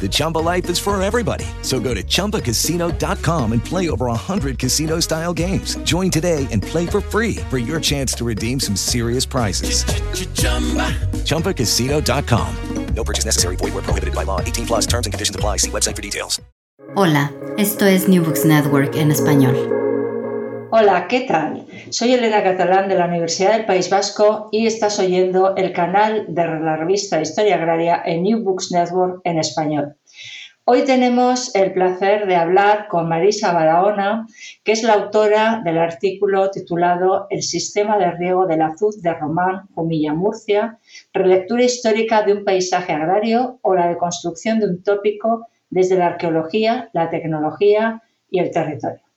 The Chumba life is for everybody. So go to ChumbaCasino.com and play over 100 casino style games. Join today and play for free for your chance to redeem some serious prizes. ChumbaCasino.com. No purchase necessary. Void where prohibited by law. 18 plus terms and conditions apply. See website for details. Hola, esto es New Books Network en español. Hola, ¿qué tal? Soy Elena Catalán de la Universidad del País Vasco y estás oyendo el canal de la revista Historia Agraria en New Books Network en español. Hoy tenemos el placer de hablar con Marisa Barahona, que es la autora del artículo titulado El sistema de riego del azud de Román, Jumilla, Murcia, relectura histórica de un paisaje agrario o la deconstrucción de un tópico desde la arqueología, la tecnología y el territorio.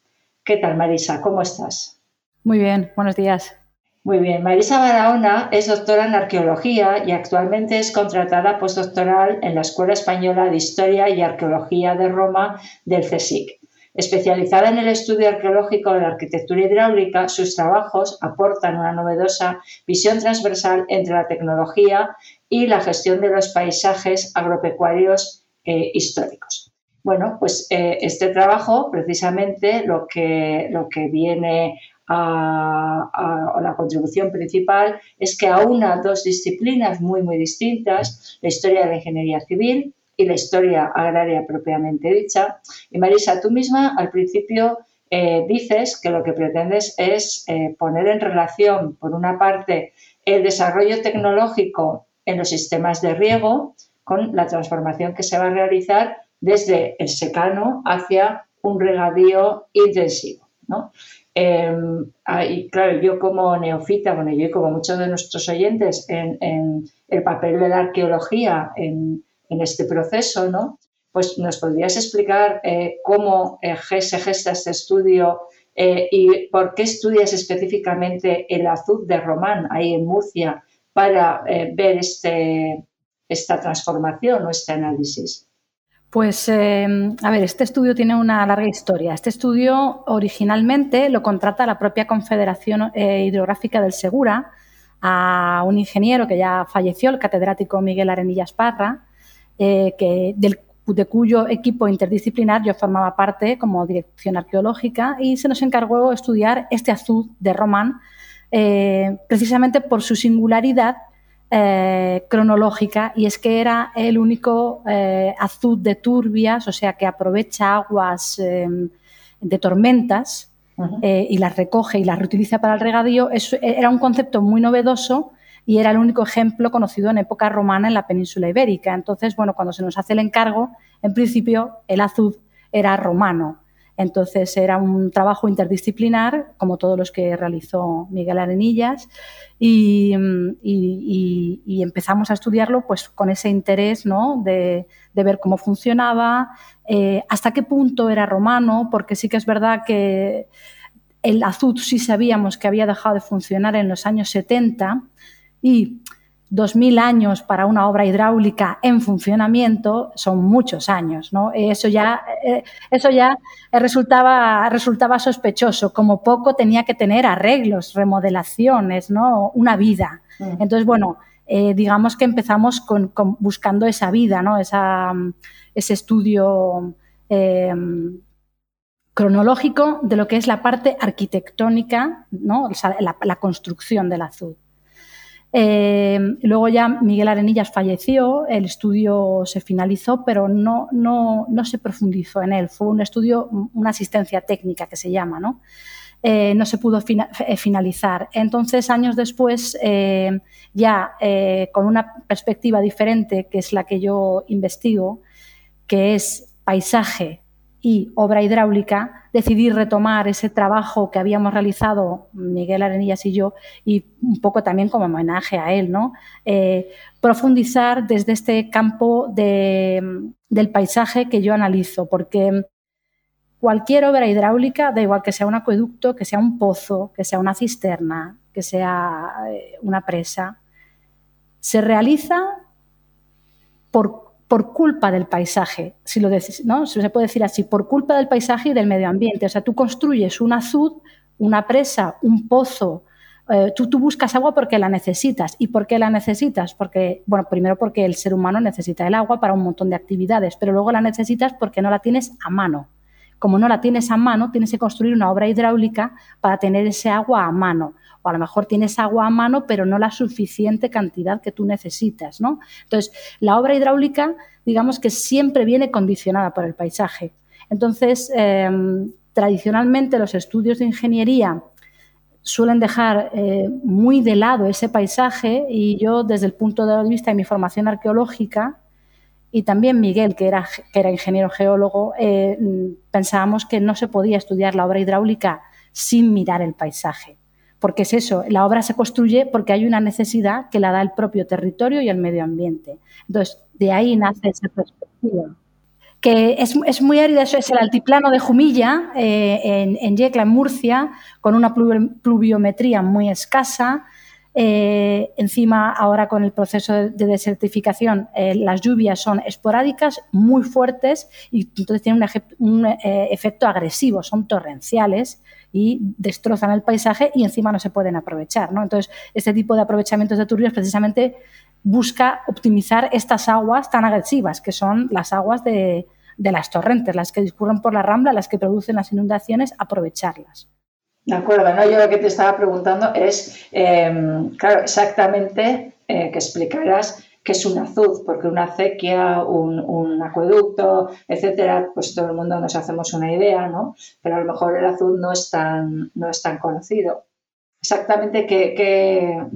¿Qué tal, Marisa? ¿Cómo estás? Muy bien, buenos días. Muy bien, Marisa Barahona es doctora en arqueología y actualmente es contratada postdoctoral en la Escuela Española de Historia y Arqueología de Roma del CSIC. Especializada en el estudio arqueológico de la arquitectura hidráulica, sus trabajos aportan una novedosa visión transversal entre la tecnología y la gestión de los paisajes agropecuarios eh, históricos. Bueno, pues eh, este trabajo precisamente lo que, lo que viene a, la contribución principal es que aúna dos disciplinas muy, muy distintas, la historia de la ingeniería civil y la historia agraria propiamente dicha. Y Marisa, tú misma al principio eh, dices que lo que pretendes es eh, poner en relación, por una parte, el desarrollo tecnológico en los sistemas de riego con la transformación que se va a realizar desde el secano hacia un regadío intensivo. ¿no? Em, ah, y claro, yo como neofita, bueno, yo y como muchos de nuestros oyentes, en, el papel de la arqueología en, este proceso, ¿no? Pues nos podrías explicar eh, cómo eh, se gesta este estudio eh, y por qué estudias específicamente el azul de Román ahí en Murcia para ver este, esta transformación o este análisis. Pues, em, a ver, este estudio tiene una larga historia. Este estudio originalmente lo contrata la propia Confederación eh, Hidrográfica del Segura a un ingeniero que ya falleció, el catedrático Miguel Arenillas Parra, eh, que, de cuyo equipo interdisciplinar yo formaba parte como dirección arqueológica y se nos encargó estudiar este azul de Román, eh, precisamente por su singularidad eh, cronológica y es que era el único eh, azud de turbias, o sea que aprovecha aguas em, de tormentas eh, y las recoge y las reutiliza para el regadío. era un concepto muy novedoso y era el único ejemplo conocido en época romana en la península ibérica. Entonces, bueno, cuando se nos hace el encargo, en principio el azud era romano. Entonces era un trabajo interdisciplinar, como todos los que realizó Miguel Arenillas, y, empezamos a estudiarlo pues, con ese interés ¿no? de, ver cómo funcionaba, eh, hasta qué punto era romano, porque sí que es verdad que el azud sí sabíamos que había dejado de funcionar en los años 70 y 2.000 años para una obra hidráulica en funcionamiento son muchos años, ¿no? Eso ya, eh, eso ya resultaba, resultaba sospechoso. Como poco tenía que tener arreglos, remodelaciones, ¿no? Una vida. Mm. Entonces, bueno, eh, digamos que empezamos con, buscando esa vida, ¿no? Esa, ese estudio em, cronológico de lo que es la parte arquitectónica, ¿no? la, la construcción del azul. Eh, luego ya Miguel Arenillas falleció, el estudio se finalizó, pero no, no, no, se profundizó en él. Fue un estudio, una asistencia técnica que se llama, ¿no? Eh, no se pudo eh, finalizar. Entonces, años después, ya con una perspectiva diferente, que es la que yo investigo, que es paisaje y obra hidráulica, decidí retomar ese trabajo que habíamos realizado Miguel Arenillas y yo, y un poco también como homenaje a él, ¿no? Eh, profundizar desde este campo del paisaje que yo analizo, porque cualquier obra hidráulica, da igual que sea un acueducto, que sea un pozo, que sea una cisterna, que sea eh, una presa, se realiza por por culpa del paisaje, si lo decís, ¿no? Se puede decir así, por culpa del paisaje y del medio ambiente. O sea, tú construyes un azud, una presa, un pozo, eh, tú, tú, buscas agua porque la necesitas. ¿Y por qué la necesitas? Porque, bueno, primero porque el ser humano necesita el agua para un montón de actividades, pero luego la necesitas porque no la tienes a mano. Como no la tienes a mano, tienes que construir una obra hidráulica para tener ese agua a mano o a lo mejor tienes agua a mano, pero no la suficiente cantidad que tú necesitas, ¿no? Entonces, la obra hidráulica, digamos que siempre viene condicionada por el paisaje. Entonces, em, tradicionalmente los estudios de ingeniería suelen dejar eh, muy de lado ese paisaje y yo desde el punto de vista de mi formación arqueológica y también Miguel, que era, ingeniero geólogo, eh, pensábamos que no se podía estudiar la obra hidráulica sin mirar el paisaje porque es eso, la obra se construye porque hay una necesidad que la da el propio territorio y el medio ambiente. Entonces, de ahí nace esa perspectiva. Que es, muy árido, eso es el altiplano de Jumilla, eh, en, en Yecla, en Murcia, con una pluviometría muy escasa, eh, encima, ahora con el proceso de, desertificación, eh, las lluvias son esporádicas, muy fuertes y entonces tienen un, efecto agresivo, son torrenciales y destrozan el paisaje y encima no se pueden aprovechar. ¿no? Entonces, este tipo de aprovechamientos de turbios precisamente busca optimizar estas aguas tan agresivas, que son las aguas de, las torrentes, las que discurren por la rambla, las que producen las inundaciones, aprovecharlas. De acuerdo. Yo lo que te estaba preguntando es, em, claro, exactamente eh, que explicaras qué es un azud, porque una acequia, un, acueducto, etcétera, pues todo el mundo nos hacemos una idea, ¿no? Pero a lo mejor el azud no es tan, no es tan conocido. Exactamente qué,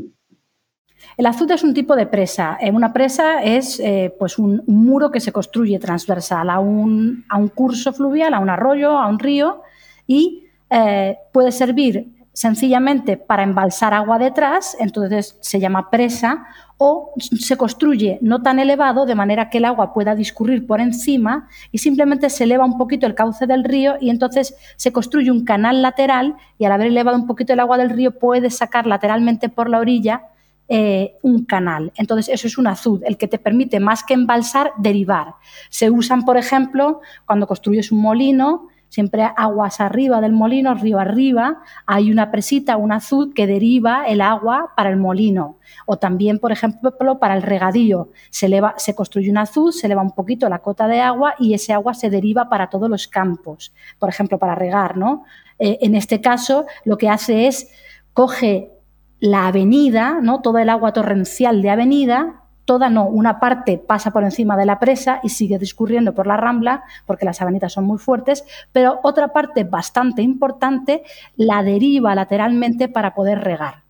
el azud es un tipo de presa. Eh, una presa es eh, pues un, muro que se construye transversal a un, a un, curso fluvial, a un arroyo, a un río, y eh, puede servir sencillamente para embalsar agua detrás, entonces se llama presa, o se construye no tan elevado de manera que el agua pueda discurrir por encima y simplemente se eleva un poquito el cauce del río y entonces se construye un canal lateral y al haber elevado un poquito el agua del río puede sacar lateralmente por la orilla eh, un canal. Entonces, eso es un azud, el que te permite más que embalsar, derivar. Se usan, por ejemplo, cuando construyes un molino, siempre aguas arriba del molino, río arriba, hay una presita, un azud que deriva el agua para el molino. O también, por ejemplo, para el regadío. Se, eleva, se construye un azud, se eleva un poquito la cota de agua y ese agua se deriva para todos los campos. Por ejemplo, para regar, ¿no? Eh, en este caso, lo que hace es coge la avenida, ¿no? Todo el agua torrencial de avenida, toda no, una parte pasa por encima de la presa y sigue discurriendo por la rambla porque las avenidas son muy fuertes, pero otra parte bastante importante la deriva lateralmente para poder regar.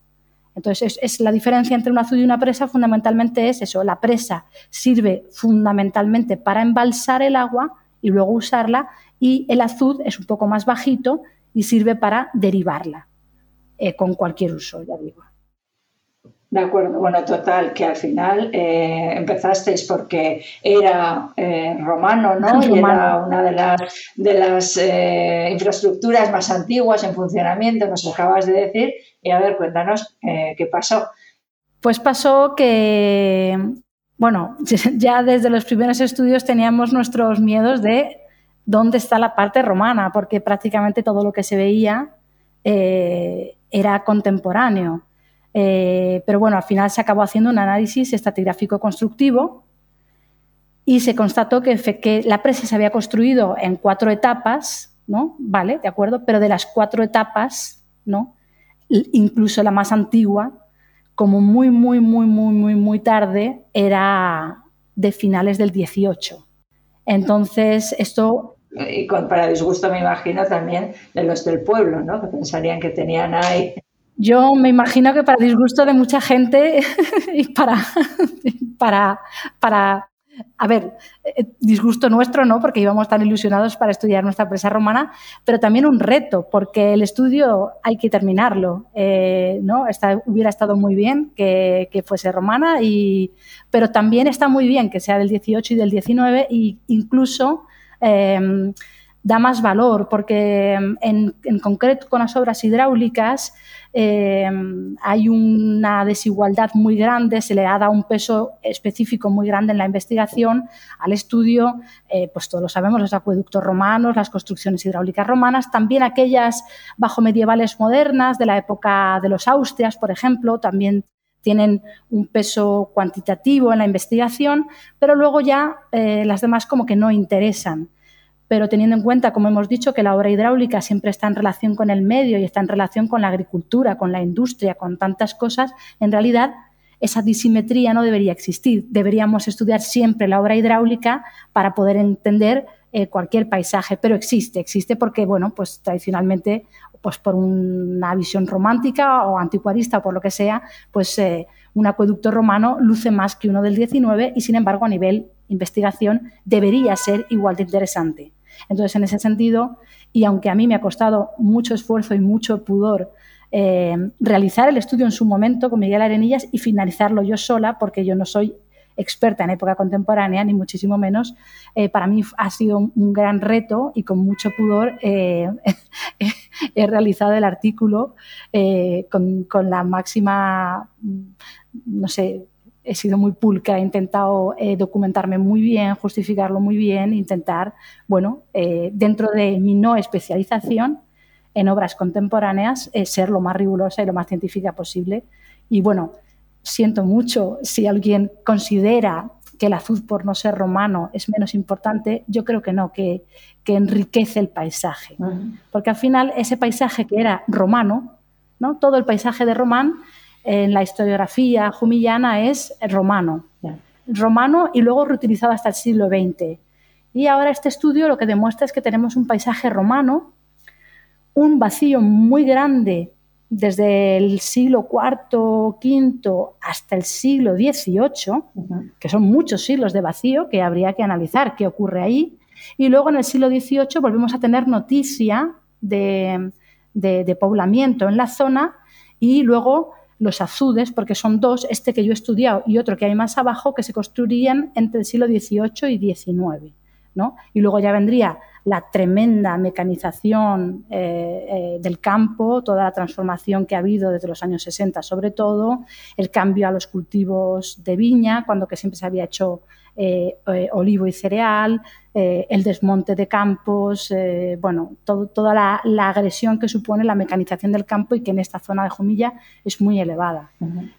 Entonces, es, la diferencia entre un azud y una presa fundamentalmente es eso, la presa sirve fundamentalmente para embalsar el agua y luego usarla y el azud es un poco más bajito y sirve para derivarla eh, con cualquier uso, ya digo. De acuerdo, bueno, total, que al final eh, empezasteis porque era eh, romano, ¿no? Y era una de las, de las eh, infraestructuras más antiguas en funcionamiento, nos acabas de decir. Y a ver, cuéntanos qué pasó. Pues pasó que, bueno, ya desde los primeros estudios teníamos nuestros miedos de dónde está la parte romana, porque prácticamente todo lo que se veía era contemporáneo. Eh, pero bueno, al final se acabó haciendo un análisis estratigráfico constructivo y se constató que, la presa se había construido en cuatro etapas, ¿no? Vale, de acuerdo, pero de las cuatro etapas, ¿no? Incluso la más antigua, como muy, muy, muy, muy, muy, muy tarde, era de finales del 18. Entonces, esto y para disgusto me imagino también de los del pueblo, ¿no? que pensarían que tenían ahí yo me imagino que para disgusto de mucha gente y para, para, para a ver, eh, disgusto nuestro, ¿no? Porque íbamos tan ilusionados para estudiar nuestra presa romana, pero también un reto, porque el estudio hay que terminarlo, eh, ¿no? hubiera estado muy bien que, fuese romana, y, pero también está muy bien que sea del 18 y del 19, e incluso em, da más valor, porque en, en concreto con las obras hidráulicas, eh, hay una desigualdad muy grande, se le ha dado un peso específico muy grande en la investigación al estudio, eh, pues todos lo sabemos, los acueductos romanos, las construcciones hidráulicas romanas, también aquellas bajo medievales modernas de la época de los Austrias, por ejemplo, también tienen un peso cuantitativo en la investigación, pero luego ya eh, las demás como que no interesan pero teniendo en cuenta, como hemos dicho, que la obra hidráulica siempre está en relación con el medio y está en relación con la agricultura, con la industria, con tantas cosas, en realidad esa disimetría no debería existir. Deberíamos estudiar siempre la obra hidráulica para poder entender eh, cualquier paisaje, pero existe, existe porque, bueno, pues tradicionalmente, pues por una visión romántica o anticuarista o por lo que sea, pues eh, un acueducto romano luce más que uno del 19 y, sin embargo, a nivel investigación debería ser igual de interesante. Entonces, en ese sentido, y aunque a mí me ha costado mucho esfuerzo y mucho pudor eh, realizar el estudio en su momento con Miguel Arenillas y finalizarlo yo sola, porque yo no soy experta en época contemporánea, ni muchísimo menos, eh, para mí ha sido un, gran reto y con mucho pudor eh, he realizado el artículo con, con, la máxima, no sé, he sido muy pulca, he intentado eh, documentarme muy bien, justificarlo muy bien, intentar, bueno, eh, dentro de mi no especialización en obras contemporáneas, eh, ser lo más rigurosa y lo más científica posible. Y bueno, siento mucho si alguien considera que el azul por no ser romano es menos importante, yo creo que no, que, que enriquece el paisaje. Porque al final ese paisaje que era romano, ¿no? todo el paisaje de Román, en la historiografía jumillana es romano. Romano y luego reutilizado hasta el siglo XX. Y ahora este estudio lo que demuestra es que tenemos un paisaje romano, un vacío muy grande desde el siglo IV, V hasta el siglo XVIII, que son muchos siglos de vacío que habría que analizar qué ocurre ahí. Y luego en el siglo XVIII volvemos a tener noticia de, de poblamiento en la zona y luego los azudes, porque son dos, este que yo he estudiado y otro que hay más abajo, que se construirían entre el siglo XVIII y XIX. ¿no? Y luego ya vendría la tremenda mecanización eh, eh, del campo, toda la transformación que ha habido desde los años 60 sobre todo, el cambio a los cultivos de viña, cuando que siempre se había hecho eh, olivo y cereal, el desmonte de campos, bueno, toda la, agresión que supone la mecanización del campo y que en esta zona de Jumilla es muy elevada.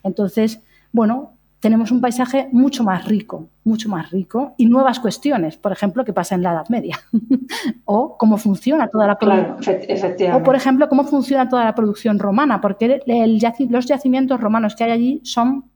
Entonces, bueno, tenemos un paisaje mucho más rico, mucho más rico y nuevas cuestiones, por ejemplo, qué pasa en la Edad Media o cómo funciona toda la o por ejemplo, cómo funciona toda la producción romana, porque los yacimientos romanos que hay allí son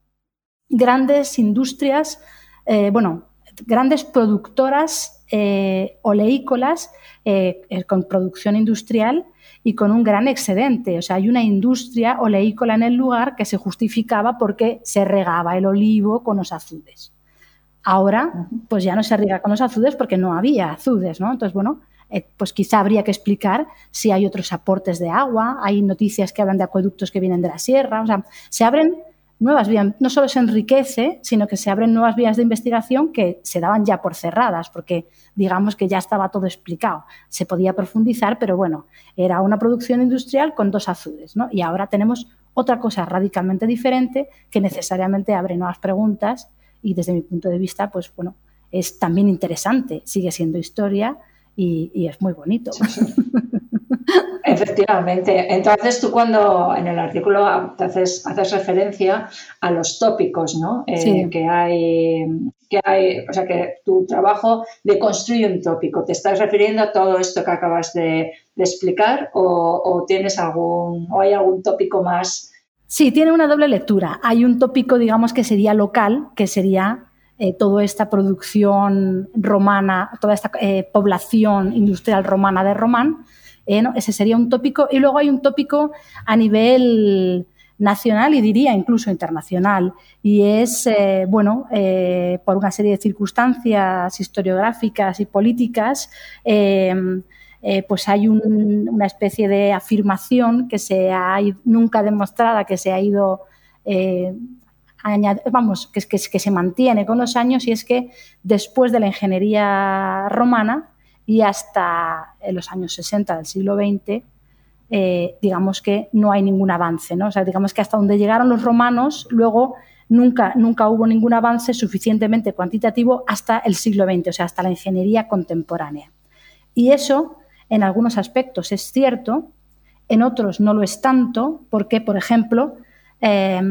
grandes industrias, eh, bueno, grandes productoras eh, oleícolas eh, con producción industrial y con un gran excedente. O sea, hay una industria oleícola en el lugar que se justificaba porque se regaba el olivo con los azudes. Ahora, pues ya no se riega con los azudes porque no había azudes, ¿no? Entonces, bueno, eh, pues quizá habría que explicar si hay otros aportes de agua, hay noticias que hablan de acueductos que vienen de la sierra, o sea, se abren nuevas vías, no solo se enriquece, sino que se abren nuevas vías de investigación que se daban ya por cerradas, porque digamos que ya estaba todo explicado. Se podía profundizar, pero bueno, era una producción industrial con dos azudes, ¿no? Y ahora tenemos otra cosa radicalmente diferente que necesariamente abre nuevas preguntas y desde mi punto de vista, pues bueno, es también interesante, sigue siendo historia y, es muy bonito. Efectivamente. Entonces tú cuando en el artículo haces, haces referencia a los tópicos ¿no? Eh, que, hay, que hay, o sea que tu trabajo deconstruye un tópico. ¿Te estás refiriendo a todo esto que acabas de, explicar o, tienes algún, o hay algún tópico más? Sí, tiene una doble lectura. Hay un tópico, digamos, que sería local, que sería eh, toda esta producción romana, toda esta eh, población industrial romana de Román, eh, ese sería un tópico. Y luego hay un tópico a nivel nacional y diría incluso internacional. Y es, eh, bueno, eh, por una serie de circunstancias historiográficas y políticas, eh, pues hay una especie de afirmación que se ha nunca demostrada, que se ha ido vamos, que, que, que se mantiene con los años y es que después de la ingeniería romana y hasta los años 60 del siglo XX, eh, digamos que no hay ningún avance, ¿no? O sea, digamos que hasta donde llegaron los romanos, luego nunca, nunca hubo ningún avance suficientemente cuantitativo hasta el siglo XX, o sea, hasta la ingeniería contemporánea. Y eso, en algunos aspectos, es cierto, en otros no lo es tanto, porque, por ejemplo, eh,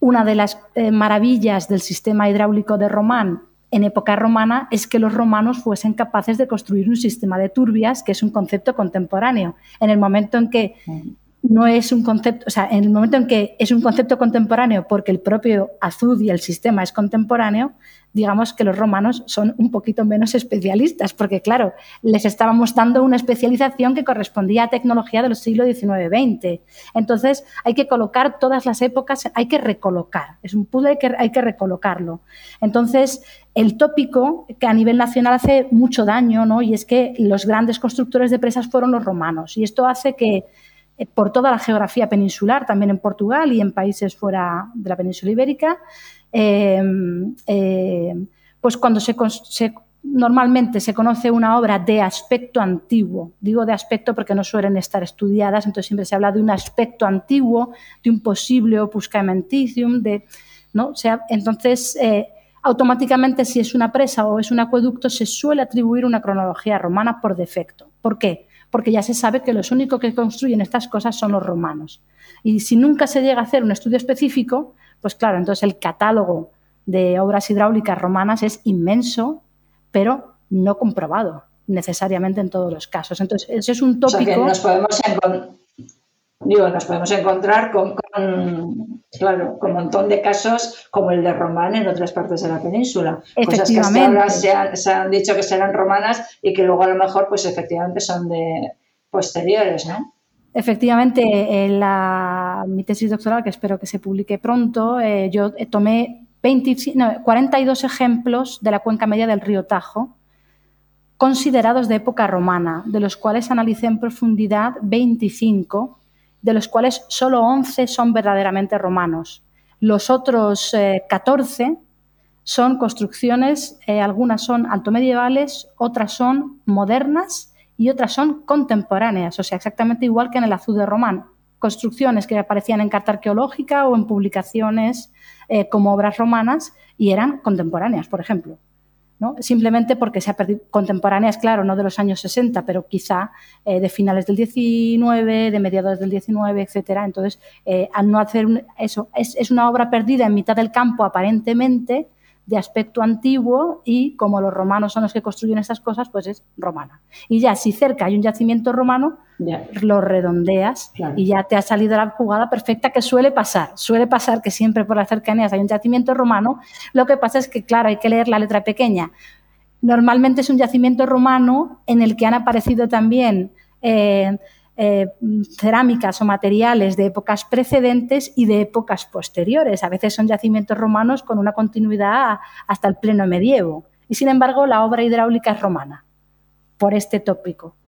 una de las eh, maravillas del sistema hidráulico de Román en época romana es que los romanos fuesen capaces de construir un sistema de turbias, que es un concepto contemporáneo. En el momento en que no es un concepto, o sea, en el momento en que es un concepto contemporáneo porque el propio azud y el sistema es contemporáneo, digamos que los romanos son un poquito menos especialistas, porque claro, les estábamos dando una especialización que correspondía a tecnología del siglo XIX-XX. Entonces, hay que colocar todas las épocas, hay que recolocar, es un puzzle que hay que recolocarlo. Entonces, el tópico que a nivel nacional hace mucho daño, ¿no? Y es que los grandes constructores de presas fueron los romanos, y esto hace que por toda la geografía peninsular, también en Portugal y en países fuera de la península ibérica, Em, em, pues cuando se, normalmente se conoce una obra de aspecto antiguo, digo de aspecto porque no suelen estar estudiadas, entonces siempre se habla de un aspecto antiguo, de un posible opus caementicium, de, ¿no? sea, entonces eh, automáticamente si es una presa o es un acueducto se suele atribuir una cronología romana por defecto. ¿Por qué? Porque ya se sabe que los únicos que construyen estas cosas son los romanos. Y si nunca se llega a hacer un estudio específico, pues claro, entonces el catálogo de obras hidráulicas romanas es inmenso, pero no comprobado necesariamente en todos los casos. Entonces, ese es un tópico. O que nos podemos, nos podemos encontrar con, claro, con un montón de casos como el de Román en otras partes de la península. Cosas que hasta ahora se han, se han dicho que serán romanas y que luego a lo mejor, pues efectivamente son de posteriores, ¿no? Efectivamente, en la, mi tesis doctoral, que espero que se publique pronto, eh, yo eh, tomé 42 ejemplos de la cuenca media del río Tajo, considerados de época romana, de los cuales analicé en profundidad 25, de los cuales solo 11 son verdaderamente romanos. Los otros 14 eh, son construcciones, algunas son altomedievales, otras son modernas y otras son contemporáneas, o sea, exactamente igual que en el azul de Román. Construcciones que aparecían en carta arqueológica o en publicaciones eh, como obras romanas y eran contemporáneas, por ejemplo. ¿No? Simplemente porque se ha perdido, contemporáneas, claro, no de los años 60, pero quizá eh, de finales del 19, de mediados del 19, etcétera. Entonces, eh, al no hacer eso, es, es, una obra perdida en mitad del campo aparentemente, de aspecto antiguo y como los romanos son los que construyen estas cosas, pues es romana. Y ya si cerca hay un yacimiento romano, lo redondeas y ya te ha salido la jugada perfecta que suele pasar. Suele pasar que siempre por las cercanías hay un yacimiento romano. Lo que pasa es que, claro, hay que leer la letra pequeña. Normalmente es un yacimiento romano en el que han aparecido también eh, eh, cerámicas o materiales de épocas precedentes y de épocas posteriores. A veces son yacimientos romanos con una continuidad hasta el pleno medievo. Y sin embargo, la obra hidráulica es romana, por este tópico.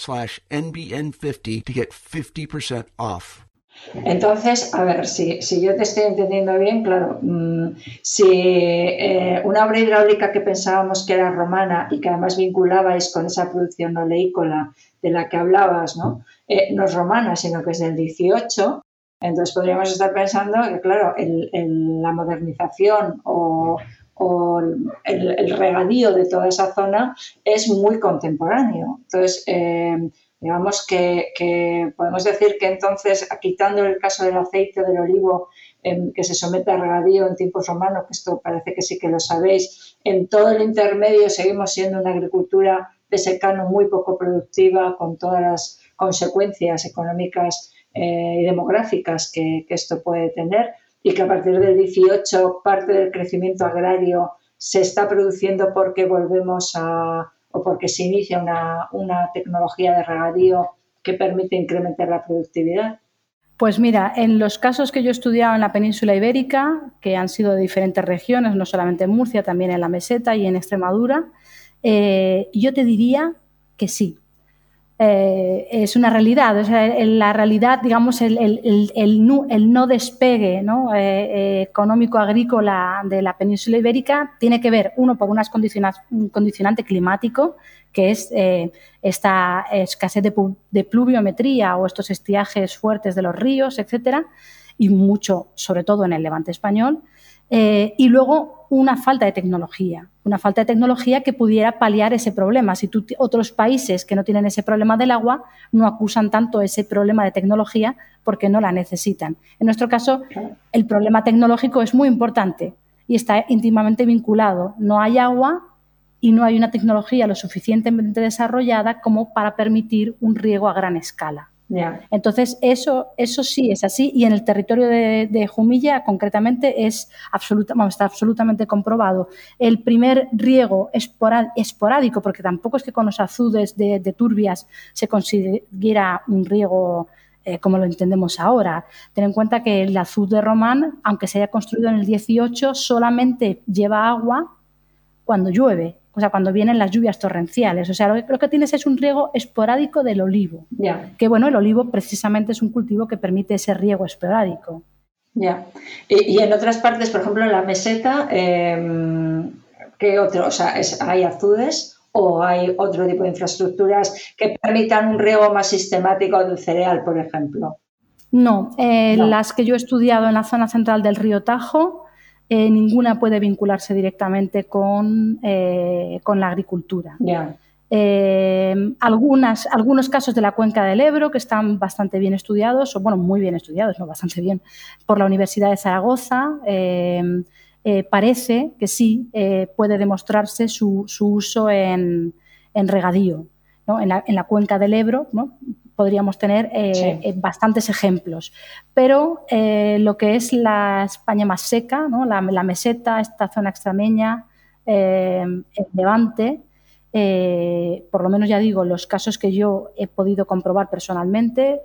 slash NBN50 to get 50% off. Entonces, a ver, si, si, yo te estoy entendiendo bien, claro, mm, si eh, una obra hidráulica que pensábamos que era romana y que además vinculabais con esa producción oleícola de la que hablabas, ¿no? Eh, no es romana, sino que es del 18, entonces podríamos estar pensando que, claro, la modernización o, el, regadío de toda esa zona es muy contemporáneo. Entonces, eh, Digamos que, podemos decir que entonces, quitando el caso del aceite del olivo em, que se somete a regadío en tiempos romanos, que esto parece que sí que lo sabéis, en todo el intermedio seguimos siendo una agricultura de secano muy poco productiva, con todas las consecuencias económicas eh, y demográficas que, que esto puede tener, y que a partir del 18 parte del crecimiento agrario se está produciendo porque volvemos a o porque se inicia una, tecnología de regadío que permite incrementar la productividad? Pues mira, en los casos que yo he estudiado en la península ibérica, que han sido de diferentes regiones, no solamente en Murcia, también en la meseta y en Extremadura, eh, yo te diría que sí, eh, es una realidad. La realidad, digamos, el, no despegue eh, eh, económico-agrícola de la península ibérica tiene que ver, uno, por unas un condicionante climático, que es esta escasez de, de, pluviometría o estos estiajes fuertes de los ríos, etcétera, y mucho, sobre todo en el levante español. Eh, y luego una falta de tecnología, una falta de tecnología que pudiera paliar ese problema. Si otros países que no tienen ese problema del agua no acusan tanto ese problema de tecnología porque no la necesitan. En nuestro caso, el problema tecnológico es muy importante y está íntimamente vinculado. No hay agua y no hay una tecnología lo suficientemente desarrollada como para permitir un riego a gran escala. Entonces, eso, eso sí es así y en el territorio de, Jumilla concretamente es absoluta, está absolutamente comprobado. El primer riego esporádico, porque tampoco es que con los azudes de, turbias se consiguiera un riego eh, como lo entendemos ahora. Ten en cuenta que el azud de Román, aunque se haya construido en el 18, solamente lleva agua cuando llueve o sea, cuando vienen las lluvias torrenciales. O sea, lo, que tienes es un riego esporádico del olivo. Que bueno, el olivo precisamente es un cultivo que permite ese riego esporádico. Ya. Y, en otras partes, por ejemplo, en la meseta, em, ¿qué otro? O sea, ¿hay azudes o hay otro tipo de infraestructuras que permitan un riego más sistemático del cereal, por ejemplo? No, eh, las que yo he estudiado en la zona central del río Tajo, eh, ninguna puede vincularse directamente con, eh, con la agricultura. Eh, algunas, algunos casos de la cuenca del Ebro que están bastante bien estudiados, o bueno, muy bien estudiados, no bastante bien, por la Universidad de Zaragoza. parece que sí puede demostrarse su, uso en, en regadío. En, la, en, la, cuenca del Ebro, ¿no? Podríamos tener eh, eh, bastantes ejemplos. Pero eh, lo que es la España más seca, la, meseta, esta zona extremeña, el Levante, por lo menos ya digo, los casos que yo he podido comprobar personalmente,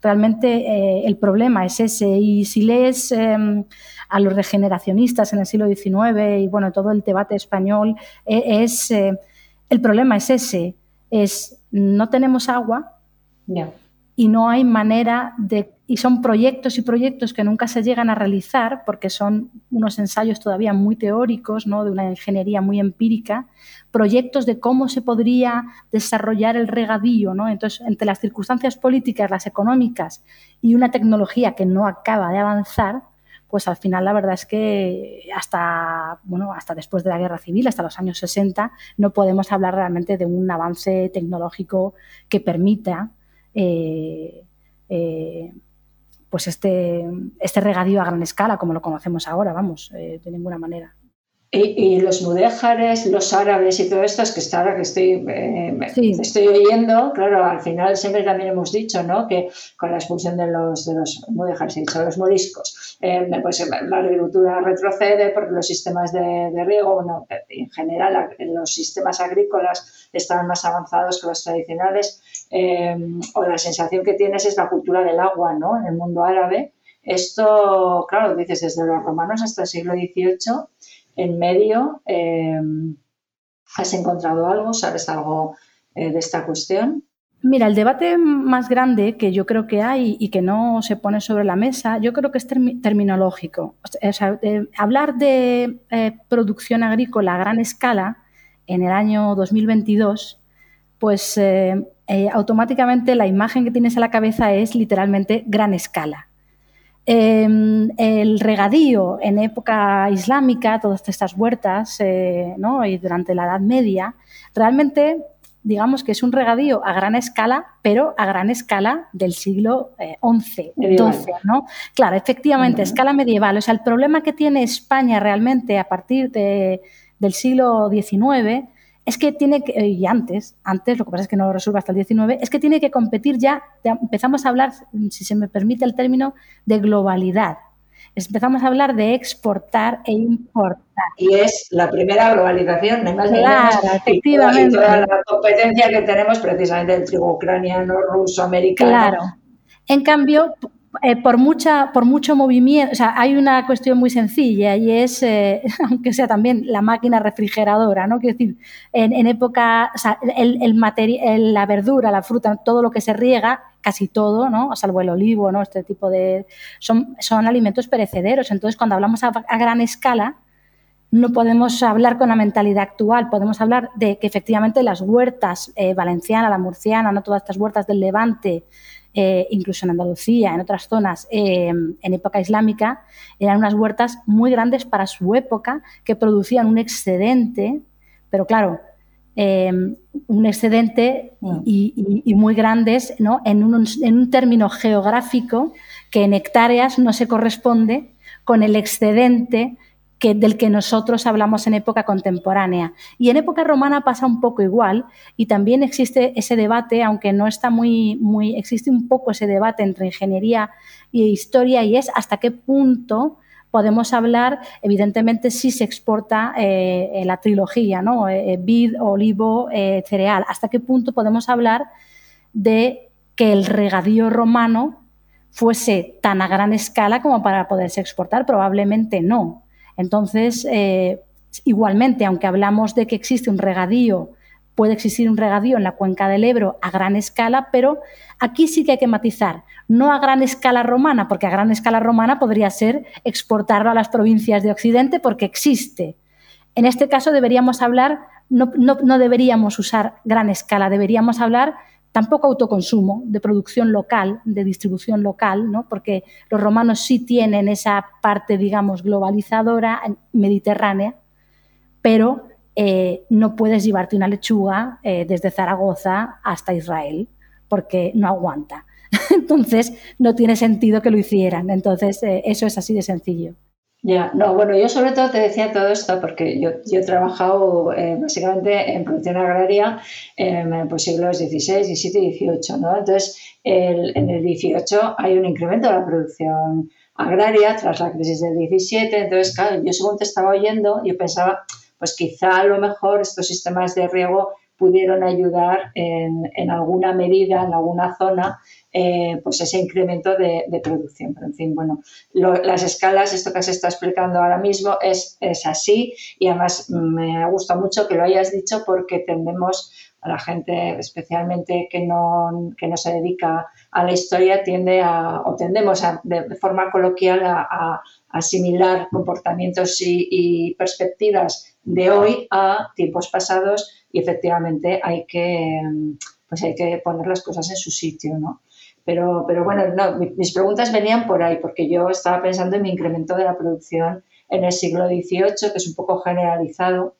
realmente el problema es ese. Y si lees a los regeneracionistas en el siglo XIX y bueno, todo el debate español, es, el problema es ese, es no tenemos agua y no hay manera de... Y son proyectos y proyectos que nunca se llegan a realizar porque son unos ensayos todavía muy teóricos, ¿no? de una ingeniería muy empírica, proyectos de cómo se podría desarrollar el regadío. ¿no? Entonces, entre las circunstancias políticas, las económicas y una tecnología que no acaba de avanzar, pues al final la verdad es que hasta, bueno, hasta después de la guerra civil, hasta los años 60, no podemos hablar realmente de un avance tecnológico que permita eh, eh, pues este, este regadío a gran escala, como lo conocemos ahora, vamos, eh, de ninguna manera. Y, los mudéjares, los árabes y todo esto, es que está ahora que estoy, eh, estoy oyendo, claro, al final siempre también hemos dicho, ¿no? Que con la expulsión de los, de los mudéjares, he los moriscos, eh, pues la agricultura retrocede porque los sistemas de, riego, bueno, en general los sistemas agrícolas están más avanzados que los tradicionales, eh, o la sensación que tienes es la cultura del agua, ¿no? En el mundo árabe. Esto, claro, dices desde los romanos hasta el siglo XVIII en medio. Eh, ¿Has encontrado algo? ¿Sabes algo eh, de esta cuestión? Mira, el debate más grande que yo creo que hay y que no se pone sobre la mesa, yo creo que es terminológico. hablar de eh, producción agrícola a gran escala en el año 2022, pues automáticamente la imagen que tienes a la cabeza es literalmente gran escala. Em, el regadío en época islámica, todas estas huertas, ¿no? y durante la Edad Media, realmente digamos que es un regadío a gran escala, pero a gran escala del siglo XI, eh, XII, ¿no? Claro, efectivamente, escala medieval. O sea, el problema que tiene España realmente a partir del siglo XIX es que tiene que, y antes, antes, lo que pasa es que no lo resuelve hasta el XIX, es que tiene que competir ya, empezamos a hablar, si se me permite el término, de globalidad empezamos a hablar de exportar e importar. Y es la primera globalización, más claro, efectivamente. Y toda la competencia que tenemos precisamente del trigo ucraniano, ruso, americano. Claro. En cambio, eh, por, mucha, por mucho movimiento, o sea, hay una cuestión muy sencilla y es, eh, aunque sea también la máquina refrigeradora, ¿no? Quiero decir, en, época, el, el, la verdura, la fruta, todo lo que se riega, casi todo, ¿no? Salvo el olivo, ¿no? Este tipo de... Son, son alimentos perecederos. Entonces, cuando hablamos a, gran escala, no podemos hablar con la mentalidad actual, podemos hablar de que efectivamente las huertas eh, valenciana, la murciana, no todas estas huertas del Levante, eh, incluso en Andalucía, en otras zonas, eh, en época islámica, eran unas huertas muy grandes para su época que producían un excedente, pero claro, eh, un excedente mm. y, muy grandes ¿no? en, un, en un término geográfico que en hectáreas no se corresponde con el excedente que, del que nosotros hablamos en época contemporánea. Y en época romana pasa un poco igual y también existe ese debate, aunque no está muy, muy, existe un poco ese debate entre ingeniería y historia y es hasta qué punto podemos hablar, evidentemente, si se exporta eh, la trilogía, ¿no? Eh, eh, vid, olivo, cereal. ¿Hasta qué punto podemos hablar de que el regadío romano fuese tan a gran escala como para poderse exportar? Probablemente no. Entonces, eh, igualmente, aunque hablamos de que existe un regadío, puede existir un regadío en la cuenca del Ebro a gran escala, pero aquí sí que hay que matizar, no a gran escala romana, porque a gran escala romana podría ser exportarlo a las provincias de Occidente porque existe. En este caso deberíamos hablar, no, no deberíamos usar gran escala, deberíamos hablar tampoco autoconsumo, de producción local, de distribución local, ¿no? porque los romanos sí tienen esa parte, digamos, globalizadora mediterránea, pero eh, no puedes llevarte una lechuga eh, desde Zaragoza hasta Israel, porque no aguanta. Entonces, no tiene sentido que lo hicieran. Entonces, eh, eso es así de sencillo. Ya, no, bueno, yo sobre todo te decía todo esto porque yo, yo he trabajado eh, básicamente en producción agraria en pues, siglos XVI, XVII y XVIII, ¿no? Entonces, en el XVIII hay un incremento de la producción agraria tras la crisis del XVII, entonces, claro, yo según te estaba oyendo, yo pensaba, pues quizá a lo mejor estos sistemas de riego pudieron ayudar en, en alguna medida, en alguna zona, eh, pues ese incremento de, producción. Pero en fin, bueno, las escalas, esto que se está explicando ahora mismo es, es así y además me gusta mucho que lo hayas dicho porque tendemos a la gente, especialmente que no, que no se dedica a la historia, tiende a, o tendemos de, forma coloquial a, asimilar comportamientos y, perspectivas de hoy a tiempos pasados y efectivamente hay que, pues hay que poner las cosas en su sitio, ¿no? Pero, pero bueno, no, mis preguntas venían por ahí, porque yo estaba pensando en mi incremento de la producción en el siglo XVIII, que es un poco generalizado.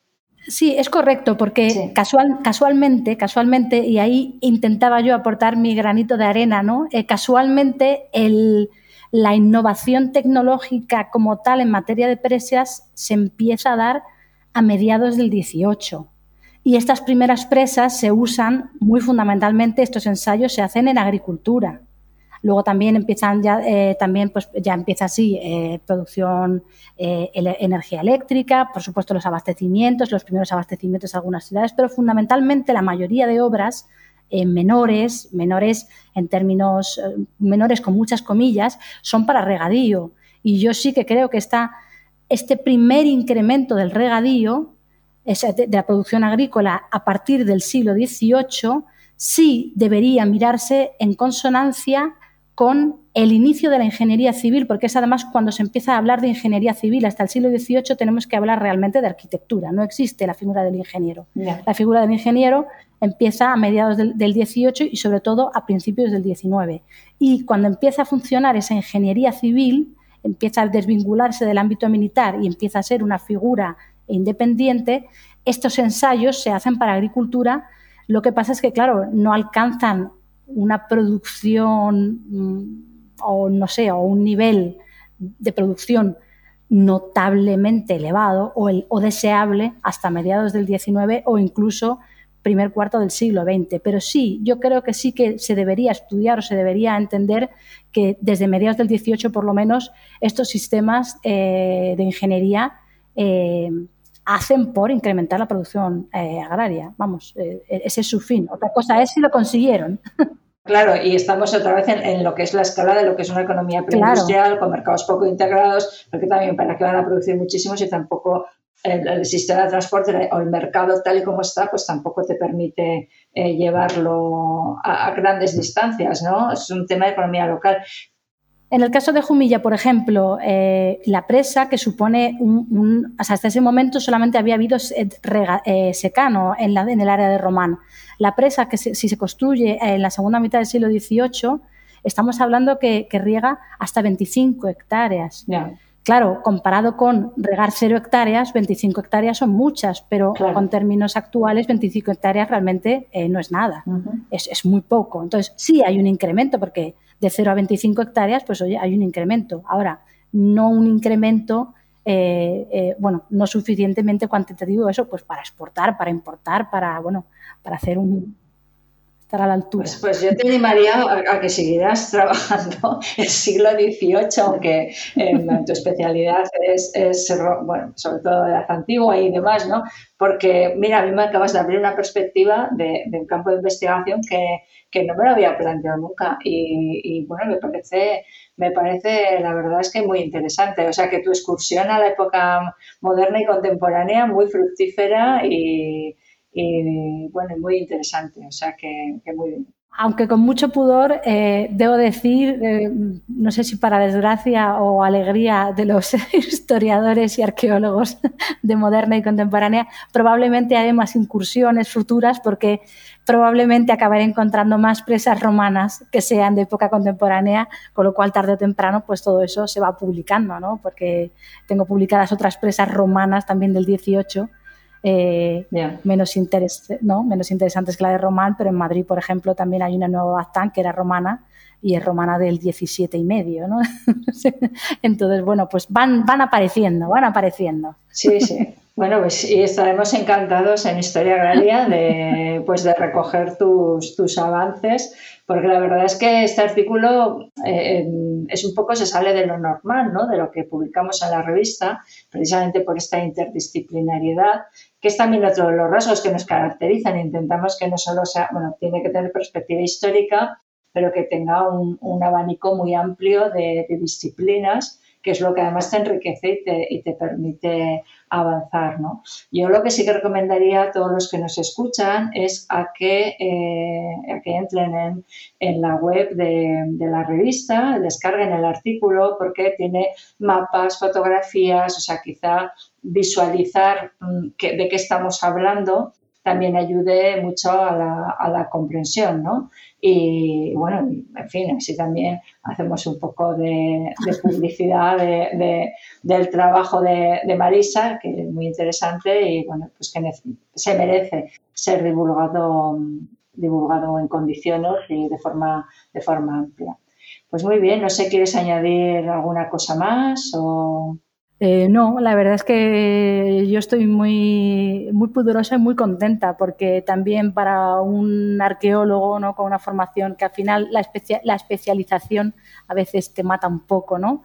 Sí, es correcto, porque casual, casualmente, casualmente, y ahí intentaba yo aportar mi granito de arena, ¿no? Eh, casualmente el, la innovación tecnológica como tal en materia de presas se empieza a dar a mediados del XVIII. Y estas primeras presas se usan muy fundamentalmente, estos ensayos se hacen en agricultura. Luego también empiezan ya, eh, también pues ya empieza así eh, producción eh, energía eléctrica, por supuesto los abastecimientos, los primeros abastecimientos de algunas ciudades, pero fundamentalmente la mayoría de obras menores, menores en términos menores con muchas comillas, son para regadío. Y yo sí que creo que está este primer incremento del regadío de la producción agrícola a partir del siglo XVIII sí debería mirarse en consonancia con el inicio de la ingeniería civil, porque es además cuando se empieza a hablar de ingeniería civil. Hasta el siglo XVIII tenemos que hablar realmente de arquitectura, no existe la figura del ingeniero. La figura del ingeniero empieza a mediados del, XVIII y sobre todo a principios del XIX. Y cuando empieza a funcionar esa ingeniería civil, empieza a desvincularse del ámbito militar y empieza a ser una figura independiente, estos ensayos se hacen para agricultura. Lo que pasa es que, claro, no alcanzan una producción mm, o no sé, o un nivel de producción notablemente elevado o, o deseable hasta mediados del XIX o incluso primer cuarto del siglo XX. Pero sí, yo creo que sí que se debería estudiar o se debería entender que desde mediados del XVIII, por lo menos, estos sistemas eh, de ingeniería eh, hacen por incrementar la producción eh, agraria. Vamos, ese es su fin. Otra cosa es si lo consiguieron. Claro, y estamos otra vez en, lo que es la escala de lo que es una economía preindustrial, con mercados poco integrados, porque también para que van a producir muchísimo si tampoco el, sistema de transporte o el mercado tal y como está, pues tampoco te permite eh, llevarlo a, grandes distancias, ¿no? Es un tema de economía local. En el caso de Jumilla, por ejemplo, eh, la presa que supone un, hasta ese momento solamente había habido eh, secano en, la, en, el área de Román. La presa que si se construye en la segunda mitad del siglo XVIII, estamos hablando que, riega hasta 25 hectáreas. Claro, comparado con regar cero hectáreas, 25 hectáreas son muchas, pero con términos actuales, 25 hectáreas realmente eh, no es nada, es, es, muy poco. Entonces, sí hay un incremento, porque de 0 a 25 hectáreas, pues oye, hay un incremento. Ahora, no un incremento, eh, eh, bueno, no suficientemente cuantitativo, eso, pues para exportar, para importar, para, bueno, para hacer un, estar a la altura. Pues, pues yo te animaría a, que siguieras trabajando el siglo XVIII, aunque em, tu especialidad es, bueno, sobre todo de la antigua y demás, ¿no? Porque, mira, a mí me acabas de abrir una perspectiva de, un campo de investigación que, no me lo había planteado nunca y, y, bueno, me parece, me parece, la verdad es que muy interesante. O sea, que tu excursión a la época moderna y contemporánea muy fructífera y y bueno, muy interesante, o sea que, muy bien. Aunque con mucho pudor, eh, debo decir, eh, no sé si para desgracia o alegría de los historiadores y arqueólogos de moderna y contemporánea, probablemente haré más incursiones futuras porque probablemente acabaré encontrando más presas romanas que sean de época contemporánea, con lo cual tarde o temprano pues todo eso se va publicando, ¿no? porque tengo publicadas otras presas romanas también del 18 eh, menos, ¿no? menos interesantes que la de Román, pero en Madrid, por ejemplo, también hay una nueva Baztán que era romana y es romana del 17 y medio, ¿no? Entonces, bueno, pues van, van apareciendo, van apareciendo. Sí, sí. Bueno, pues y estaremos encantados en Historia Agraria de, pues de recoger tus, tus avances, porque la verdad es que este artículo eh, es un poco, se sale de lo normal, ¿no? de lo que publicamos en la revista, precisamente por esta interdisciplinariedad, que es también otro de los rasgos que nos caracterizan. Intentamos que no solo sea, bueno, tiene que tener perspectiva histórica, pero que tenga un, abanico muy amplio de, de disciplinas que es lo que además te enriquece y te, permite avanzar. ¿no? Yo lo que sí que recomendaría a todos los que nos escuchan es a que, eh, que entren en, la web de, la revista, descarguen el artículo porque tiene mapas, fotografías, o sea, quizá visualizar mm, de qué estamos hablando también ayude mucho a la, a la comprensión, ¿no? Y bueno, en fin, así también hacemos un poco de, publicidad de, del trabajo de, Marisa, que es muy interesante y bueno, pues que se merece ser divulgado, divulgado en condiciones y de forma, de forma amplia. Pues muy bien, no sé, ¿quieres añadir alguna cosa más o...? Eh, no, la verdad es que yo estoy muy, muy pudorosa y muy contenta porque también para un arqueólogo ¿no? con una formación que al final la, la especialización a veces te mata un poco, ¿no?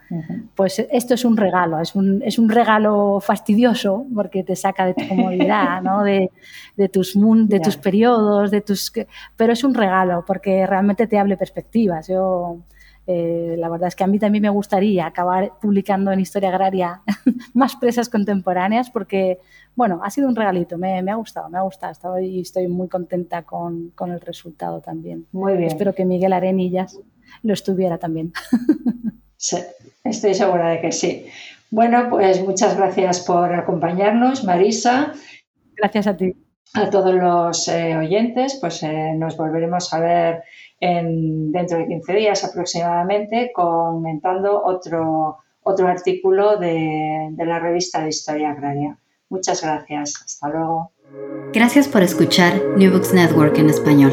Pues esto es un regalo, es un, es un, regalo fastidioso porque te saca de tu comodidad, ¿no? de, de, tus, de tus periodos, de tus... pero es un regalo porque realmente te hable perspectivas. Yo Eh, la verdad es que a mí también me gustaría acabar publicando en Historia Agraria más presas contemporáneas porque, bueno, ha sido un regalito, me, ha gustado, me ha gustado estoy, estoy muy contenta con, con, el resultado también. Muy bien. Espero que Miguel Arenillas lo estuviera también. Sí, estoy segura de que sí. Bueno, pues muchas gracias por acompañarnos, Marisa. Gracias a ti. A todos los eh, oyentes, pues eh, nos volveremos a ver en, dentro de 15 días aproximadamente comentando otro, otro artículo de, de la revista de Historia Agraria. Muchas gracias. Hasta luego. Gracias por escuchar New Books Network en español.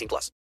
18 plus.